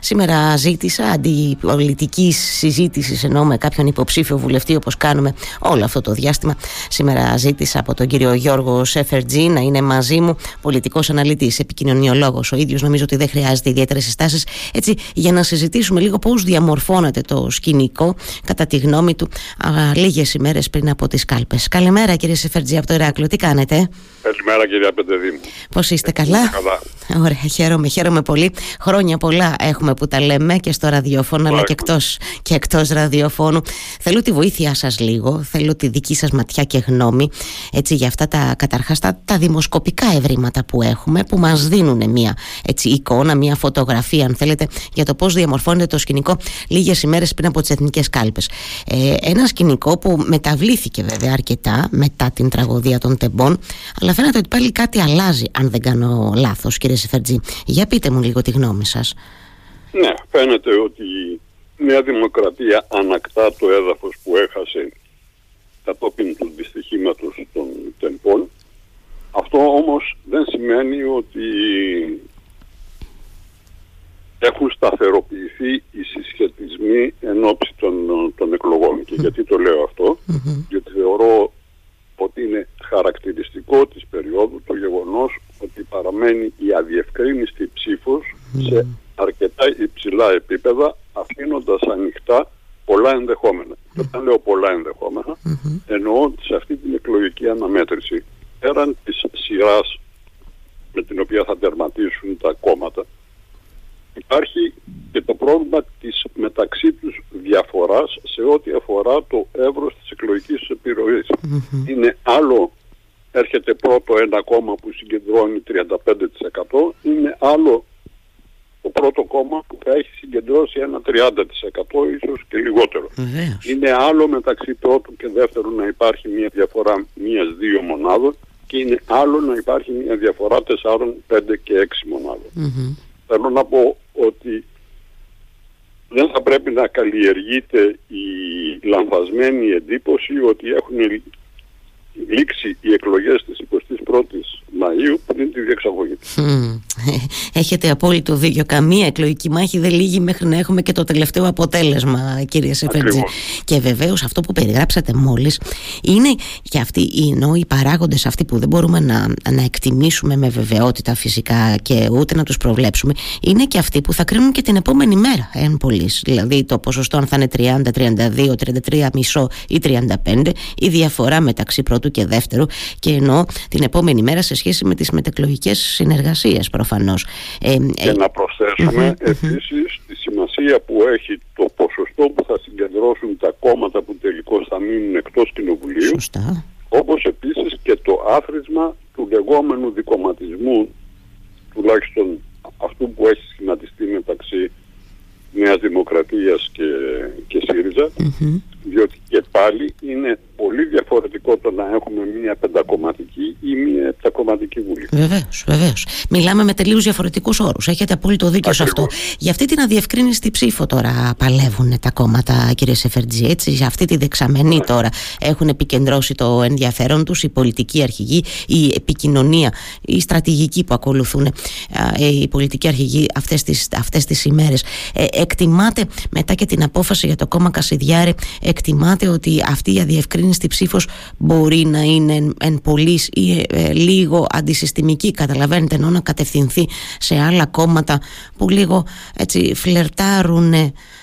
Σήμερα ζήτησα αντιπολιτική συζήτηση ενώ με κάποιον υποψήφιο βουλευτή όπως κάνουμε όλο αυτό το διάστημα. Σήμερα ζήτησα από τον κύριο Γιώργο Σέφερτζή να είναι μαζί μου πολιτικός αναλυτής, επικοινωνιολόγος. Ο ίδιος νομίζω ότι δεν χρειάζεται ιδιαίτερες συστάσεις έτσι για να συζητήσουμε λίγο πώς διαμορφώνεται το σκηνικό κατά τη γνώμη του λίγες ημέρες πριν από τις κάλπες. Καλημέρα κύριε Σεφερτζή από το Ηράκλειο, τι κάνετε; Καλημέρα κυρία Πεντεδίμου. Πώς είστε καλά; καλά; Ωραία, χαίρομαι, χαίρομαι πολύ. Χρόνια πολλά έχουμε που τα λέμε και στο ραδιόφωνο αλλά και εκτός, και εκτός ραδιοφώνου. Θέλω τη βοήθειά σας λίγο, θέλω τη δική σας ματιά και γνώμη έτσι για αυτά τα καταρχάς τα, τα δημοσκοπικά ευρήματα που έχουμε που μας δίνουν μια έτσι, εικόνα, μια φωτογραφία αν θέλετε για το πώς διαμορφώνεται το σκηνικό λίγες ημέρες πριν από τις εθνικές κάλπες. Ε, ένα σκηνικό που μεταβλήθηκε βέβαια αρκετά μετά την τραγωδία των τεμπών αλλά φαίνεται ότι πάλι κάτι αλλάζει αν δεν κάνω λάθος κύριε Σεφερτζή. Για πείτε μου λίγο τη γνώμη σας. Ναι, φαίνεται ότι η Νέα Δημοκρατία ανακτά το έδαφος που έχασε κατόπιν του δυστυχήματος των τεμπών. Αυτό όμως δεν σημαίνει ότι έχουν σταθεροποιηθεί οι συσχετισμοί εν ώψη των, των εκλογών. Και γιατί το λέω αυτό, γιατί θεωρώ ότι είναι χαρακτηριστικό της περίοδου το γεγονός ότι παραμένει η αδιευκρίνηστη ψήφος σε αρκετά υψηλά επίπεδα αφήνοντας ανοιχτά πολλά ενδεχόμενα. Και όταν λέω πολλά ενδεχόμενα εννοώ ότι σε αυτή την εκλογική αναμέτρηση πέραν της σειράς με την οποία θα τερματίσουν τα κόμματα υπάρχει και το πρόβλημα της μεταξύ τους διαφοράς σε ό,τι αφορά το εύρος της εκλογικής Είναι άλλο, έρχεται πρώτο ένα κόμμα που συγκεντρώνει 35%, είναι άλλο το πρώτο κόμμα που θα έχει συγκεντρώσει ένα 30% ίσως και λιγότερο. Είναι άλλο μεταξύ πρώτου και δεύτερου να υπάρχει μια διαφορά μίας-δύο μονάδων και είναι άλλο να υπάρχει μια διαφορά 4, 5 και 6 μοναδων Θέλω να πω ότι δεν θα πρέπει να καλλιεργείται η λανθασμένη εντύπωση ότι έχουν λήξει οι εκλογές της 21ης Μαΐου πριν τη διεξαγωγή. Έχετε απόλυτο δίκιο. Καμία εκλογική μάχη δεν λύγει μέχρι να έχουμε και το τελευταίο αποτέλεσμα, κύριε Σεφέτζη. Και βεβαίως αυτό που περιγράψατε μόλις είναι και αυτοί ενώ οι παράγοντες αυτοί που δεν μπορούμε να, να εκτιμήσουμε με βεβαιότητα φυσικά και ούτε να τους προβλέψουμε, είναι και αυτοί που θα κρίνουν και την επόμενη μέρα, εν πολλής. Δηλαδή το ποσοστό αν θα είναι 30, 32, 33 μισό ή 35, η διαφορά μεταξύ πρώτου και δεύτερου και ενώ την επόμενη μέρα σε σχέση με τις μετεκλογικέ συνεργασίες προφανώς. Ε, και ε, να προσθέσουμε επίσης τη σημασία που έχει το ποσοστό που θα συγκεντρώσουν τα κόμματα που τελικώς θα μείνουν εκτός κοινοβουλίου Σωστά. όπως επίσης και το άθροισμα του λεγόμενου δικοματισμού τουλάχιστον αυτού που έχει σχηματιστεί μεταξύ Νέας Δημοκρατίας και, και ΣΥΡΙΖΑ διότι και πάλι είναι πολύ διαφορετικό το να έχουμε μία πεντακομματική ή μία επτακομματική βουλή. Βεβαίως, βεβαίως. Μιλάμε με τελείως διαφορετικούς όρους. Έχετε απόλυτο δίκιο σε αυτό. Για αυτή την αδιευκρίνηστη ψήφο τώρα παλεύουν τα κόμματα, κύριε Σεφερτζή. Έτσι, για αυτή τη δεξαμενή ναι. τώρα έχουν επικεντρώσει το ενδιαφέρον τους, η πολιτική αρχηγή, η επικοινωνία, η στρατηγική που ακολουθούν ε, οι πολιτικοί αρχηγοί αυτές τις αυτές τις ημέρες. Ε, εκτιμάτε μετά και την απόφαση για το κόμμα Κασιδιάρη, εκτιμάτε ότι αυτή η αδιευκρίνηστη ψήφος μπορεί να είναι εν, εν ή ε, ε, λίγο αντισυστημική καταλαβαίνετε ενώ να κατευθυνθεί σε άλλα κόμματα που λίγο έτσι φλερτάρουν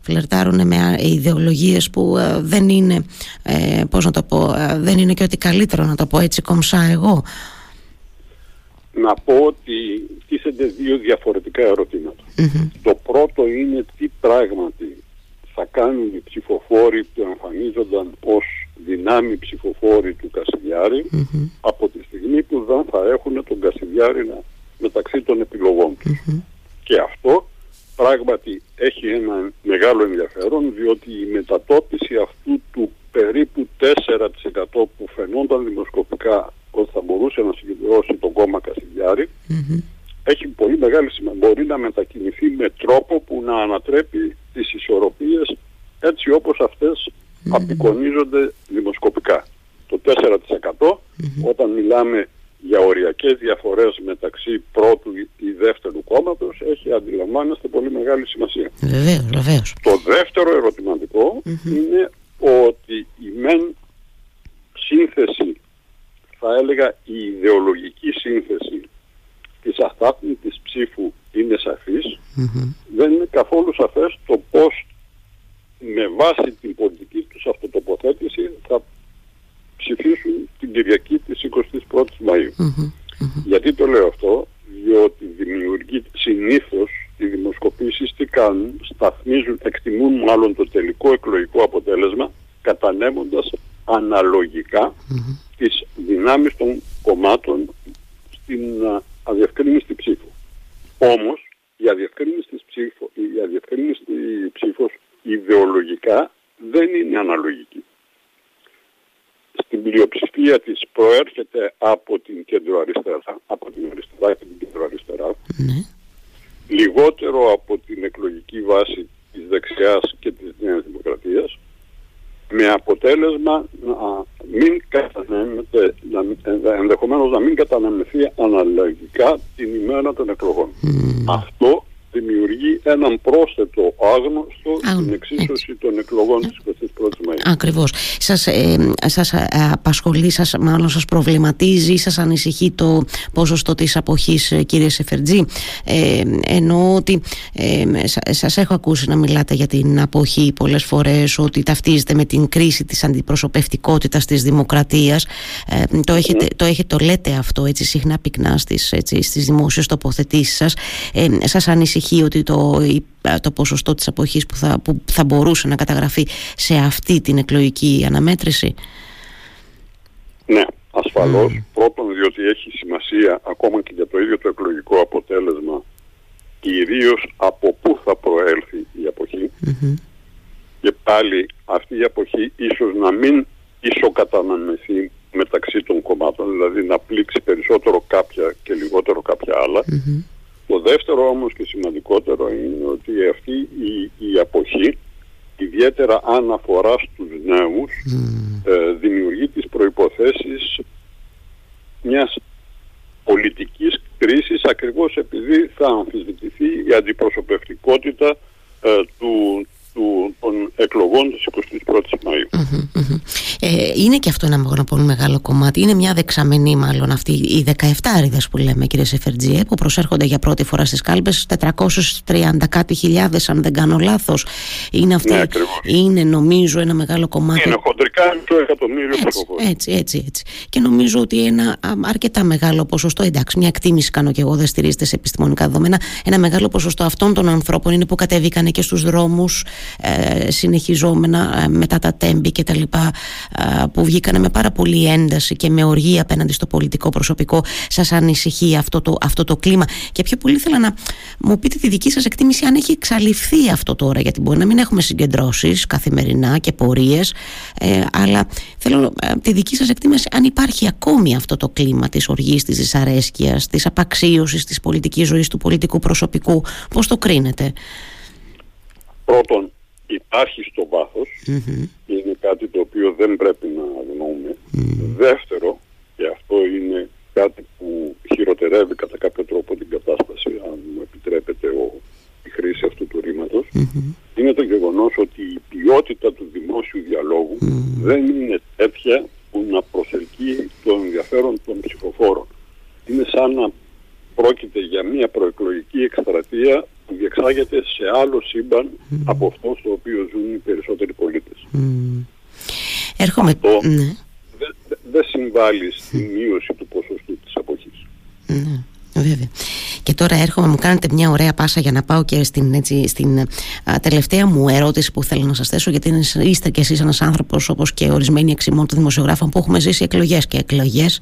φλερτάρουν με ιδεολογίες που ε, δεν είναι πώς να το πω δεν είναι και ότι καλύτερο να το πω έτσι κομψά εγώ. Να πω ότι τίθενται δύο διαφορετικά Το πρώτο είναι τι πράγματι θα κάνουν οι ψηφοφόροι που εμφανίζονταν ως δυνάμει ψηφοφόροι του κασιδιαρη από τη στιγμή που δεν θα έχουν τον Κασιδιάρη μεταξύ των επιλογών τους. Και αυτό πράγματι έχει ένα μεγάλο ενδιαφέρον διότι η μετατόπιση αυτού του περίπου 4% που φαινόταν δημοσκοπικά ότι θα μπορούσε να συγκεντρώσει τον κόμμα έχει πολύ μεγάλη σημασία. Μπορεί να μετακινηθεί με τρόπο που να ανατρέπει τις ισορροπίες έτσι όπως αυτές απεικονίζονται δημοσκοπικά. Το 4% όταν μιλάμε για οριακές διαφορές μεταξύ πρώτου ή δεύτερου κόμματος έχει και αντιλαμβάνεστε πολύ μεγάλη σημασία. Βεβαίως, βεβαίως. Το δεύτερο ερωτηματικό είναι ότι η μεν σύνθεση, θα έλεγα η ιδεολογική σύνθεση της αστάθμητης ψήφου είναι δεν είναι καθόλου σαφές το πώς με βάση την πολιτική τους αυτοτοποθέτηση θα ψηφίσουν την Κυριακή της 21ης Μαΐου. Γιατί το λέω αυτό, διότι δημιουργεί συνήθως οι δημοσκοπήσεις τι κάνουν, σταθμίζουν, εκτιμούν μάλλον το τελικό εκλογικό αποτέλεσμα κατανέμοντας αναλογικά τις δυνάμεις των κομμάτων στην αδιευκρίνηστη ψήφο. Όμως η αδιευκρίνηστη ψήφο, η αδιευκρίνηστη ψήφος ιδεολογικά δεν είναι αναλογική. Στην πλειοψηφία της προέρχεται από την κεντροαριστερά, από την αριστερά και την κεντροαριστερά, ναι. λιγότερο από την εκλογική βάση της δεξιάς και της Νέας Δημοκρατίας, με αποτέλεσμα να μην κατανέμεται, να, ενδεχομένως να μην κατανεμηθεί αναλογικά την ημέρα των εκλογών. Αυτό δημιουργεί έναν πρόσθετο άγνωστο στην εξίσωση των εκλογών της 21ης Μαΐου. Ακριβώς. Σας, ε, σας ε, απασχολεί, σας, μάλλον σας προβληματίζει, σας ανησυχεί το ποσοστό της αποχής ε, κύριε Σεφερτζή; Ε, εννοώ ότι ε, σας έχω ακούσει να μιλάτε για την αποχή πολλές φορές, ότι ταυτίζεται με την κρίση της αντιπροσωπευτικότητας της δημοκρατίας. Ε, το, έχετε, το, έχετε, το λέτε αυτό έτσι συχνά πυκνά στις, έτσι, στις δημόσιες τοποθετήσεις σας. Ε, σας ανησυχεί ότι το, το ποσοστό της αποχής που θα, που θα μπορούσε να καταγραφεί σε αυτή την εκλογική αναμέτρηση; Ναι, ασφαλώς. Mm. Πρώτον διότι έχει σημασία ακόμα και για το ίδιο το εκλογικό αποτέλεσμα κυρίως από πού θα προέλθει η αποχή και πάλι αυτή η αποχή ίσως να μην ισοκαταναμεθεί μεταξύ των κομμάτων, δηλαδή να πλήξει περισσότερο κάποια και λιγότερο κάποια το δεύτερο όμως και σημαντικότερο είναι ότι αυτή η, η αποχή ιδιαίτερα αν αφορά στους νέους ε, δημιουργεί τις προϋποθέσεις μιας πολιτικής κρίσης ακριβώς επειδή θα αμφισβητηθεί η αντιπροσωπευτικότητα ε, του, του, των εκλογών της 21ης Μαΐου. Ε, είναι και αυτό ένα πολύ μεγάλο κομμάτι. Είναι μια δεξαμενή μάλλον αυτή οι 17 άριδες που λέμε κύριε Σεφερτζιέ που προσέρχονται για πρώτη φορά στις κάλπες 430 κάτι χιλιάδες αν δεν κάνω λάθος. Είναι, αυτή, ναι, είναι νομίζω ένα μεγάλο κομμάτι. Είναι χοντρικά το εκατομμύριο έτσι, έτσι, έτσι, έτσι. Και νομίζω ότι ένα αρκετά μεγάλο ποσοστό, εντάξει μια εκτίμηση κάνω και εγώ δεν στηρίζεται σε επιστημονικά δεδομένα, ένα μεγάλο ποσοστό αυτών των ανθρώπων είναι που κατέβηκαν και στους δρόμους ε, συνεχιζόμενα ε, μετά τα τέμπη και τα λοιπά ε, που βγήκανε με πάρα πολύ ένταση και με οργή απέναντι στο πολιτικό προσωπικό. Σας ανησυχεί αυτό το, αυτό το κλίμα; Και πιο πολύ ήθελα να μου πείτε τη δική σας εκτίμηση αν έχει εξαλειφθεί αυτό τώρα γιατί μπορεί να μην έχουμε συγκεντρώσεις καθημερινά και πορείες ε, αλλά θέλω τη δική σας εκτίμηση αν υπάρχει ακόμη αυτό το κλίμα της οργής, της δυσαρέσκειας, της απαξίωσης της πολιτικής ζωής του πολιτικού προσωπικού πώς το κρίνετε; Πρώτον, υπάρχει στο βαθος είναι κάτι το οποίο δεν πρέπει να αγνοούμε. Δεύτερο, και αυτό είναι κάτι που χειροτερεύει κατά κάποιο τρόπο την κατάσταση, αν μου επιτρέπετε ο, η χρήση αυτού του ρηματος είναι το γεγονός ότι η ποιότητα του δημόσιου διαλόγου δεν είναι τέτοια που να προσελκύει το ενδιαφέρον των ψηφοφόρων. Είναι σαν να πρόκειται για μια προεκλογική εκστρατεία που διεξάγεται σε άλλο σύμπαν από αυτός στο οποίο ζουν οι περισσότεροι πολίτες. Mm. Έρχομαι... Αυτό ναι. δεν συμβάλλει στη μείωση του ποσοστού της αποχής. Ναι. Βέβαια. Και τώρα έρχομαι, μου κάνετε μια ωραία πάσα για να πάω και στην, έτσι, στην α, τελευταία μου ερώτηση που θέλω να σας θέσω, γιατί είστε κι εσείς ένας άνθρωπος όπως και ορισμένοι εξημών των δημοσιογράφων που έχουμε ζήσει εκλογές και εκλογές.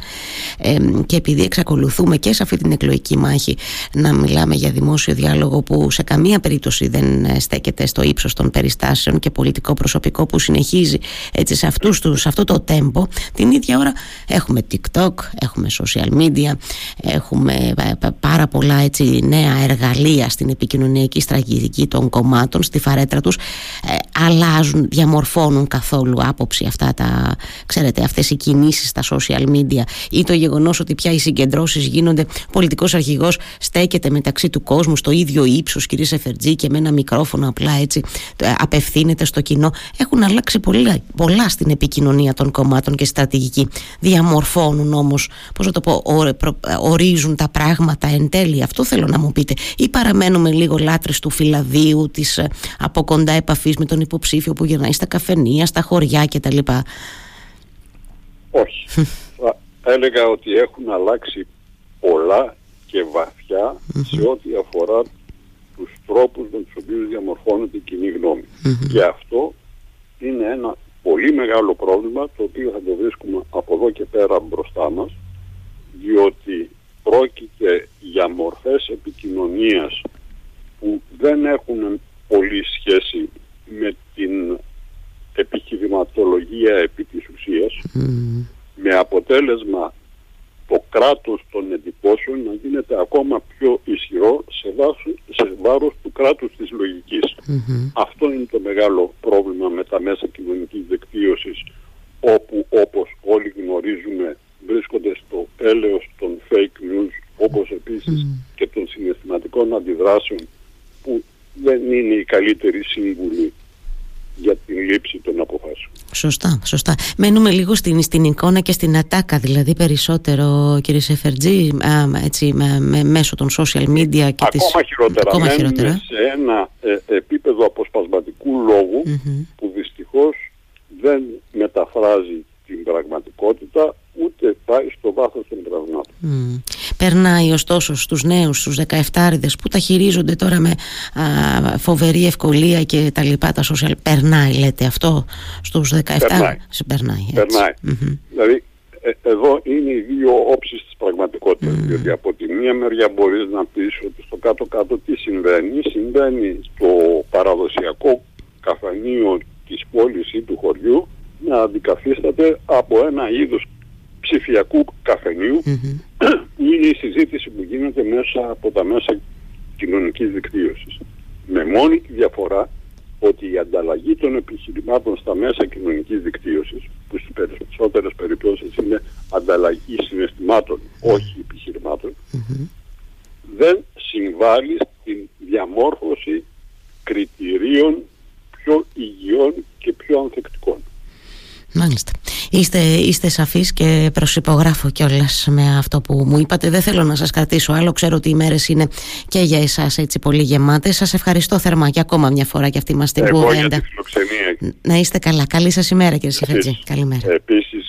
Ε, και επειδή εξακολουθούμε και σε αυτή την εκλογική μάχη να μιλάμε για δημόσιο διάλογο που σε καμία περίπτωση δεν ε, στέκεται στο ύψος των περιστάσεων και πολιτικό προσωπικό που συνεχίζει έτσι, σε, αυτούς τους, σε αυτό το τέμπο, την ίδια ώρα έχουμε TikTok, έχουμε social media, έχουμε πάρα πολλέ πολλά έτσι νέα εργαλεία στην επικοινωνιακή στρατηγική των κομμάτων στη φαρέτρα τους ε, αλλάζουν, διαμορφώνουν καθόλου άποψη αυτά τα, ξέρετε, αυτές οι κινήσεις στα social media ή το γεγονός ότι πια οι συγκεντρώσεις γίνονται πολιτικός αρχηγός στέκεται μεταξύ του κόσμου στο ίδιο ύψος κύριε Σεφερτζή και με ένα μικρόφωνο απλά έτσι ε, απευθύνεται στο κοινό. Έχουν αλλάξει πολλά, πολλά στην επικοινωνία των κομμάτων και στρατηγική. Διαμορφώνουν όμως πώς να το πω, ορίζουν τα πράγματα εν τέλει αυτό θέλω να μου πείτε ή παραμένουμε λίγο λάτρες του φυλαδίου της ε, από κοντά επαφής με τον υποψήφιο που γυρνάει στα καφενεία, στα χωριά κτλ. Όχι. Θα έλεγα ότι έχουν αλλάξει πολλά και βαθια σε ό,τι αφορά τους τρόπους με τους οποίους διαμορφώνεται η κοινή Και αυτό είναι ένα πολύ μεγάλο πρόβλημα το οποίο θα το βρίσκουμε από εδώ και πέρα μπροστά μας διότι πρόκειται για μορφές επικοινωνίας που δεν έχουν πολύ σχέση με την επιχειρηματολογία επί της ουσίας με αποτέλεσμα το κράτος των εντυπώσεων να γίνεται ακόμα πιο ισχυρό σε, βάσο, σε βάρος του κράτους της λογικης Αυτό είναι το μεγάλο πρόβλημα με τα μέσα κοινωνικής δικτύωσης όπου όπως όλοι γνωρίζουμε βρίσκονται στο έλεος των fake news όπως επίσης και των συναισθηματικών αντιδράσεων που δεν είναι η καλύτερη σύμβουλη για την λήψη των αποφάσεων. Σωστά, σωστά. Μένουμε λίγο στην, στην εικόνα και στην ατάκα, δηλαδή περισσότερο κύριε Σεφερτζή, έτσι, με, μέσω των social media και ακόμα της... Χειρότερα. Ακόμα χειρότερα. σε ένα ε, επίπεδο αποσπασματικού που δυστυχώς δεν μεταφράζει την πραγματικότητα ούτε πάει στο βάθος των πραγμάτων. Mm. Περνάει ωστόσο στους νέους, στους 17 που τα χειρίζονται τώρα με α, φοβερή ευκολία και τα λοιπά τα social. Περνάει λέτε αυτό στους 17. Περνάει. Σε περνάει, περνάει. Δηλαδή ε, εδώ είναι οι δύο όψεις της πραγματικότητας. Mm. Διότι από τη μία μεριά μπορείς να πεις ότι στο κάτω-κάτω τι συμβαίνει. Συμβαίνει στο παραδοσιακό καφανείο της πόλης ή του χωριού να αντικαθίσταται από ένα είδος ψηφιακού καφενείου είναι η συζήτηση που γίνεται μέσα από τα μέσα κοινωνικής δικτύωσης. Με μόνη τη διαφορά ότι η ανταλλαγή των επιχειρημάτων στα μέσα κοινωνικής δικτύωσης που στις περισσότερες περιπτώσεις είναι ανταλλαγή συναισθημάτων, όχι δεν συμβάλλει στην διαμόρφωση κριτηρίων πιο υγιών και πιο ανθεκτικών. Μάλιστα. Είστε, είστε σαφείς και προσυπογράφω κιόλας με αυτό που μου είπατε. Δεν θέλω να σας κρατήσω άλλο. Ξέρω ότι οι μέρες είναι και για εσάς έτσι πολύ γεμάτες. Σας ευχαριστώ θερμά και ακόμα μια φορά και αυτή μας την κουβέντα. Να είστε καλά. Καλή σας ημέρα κύριε Σιφετζή. Καλημέρα. Επίσης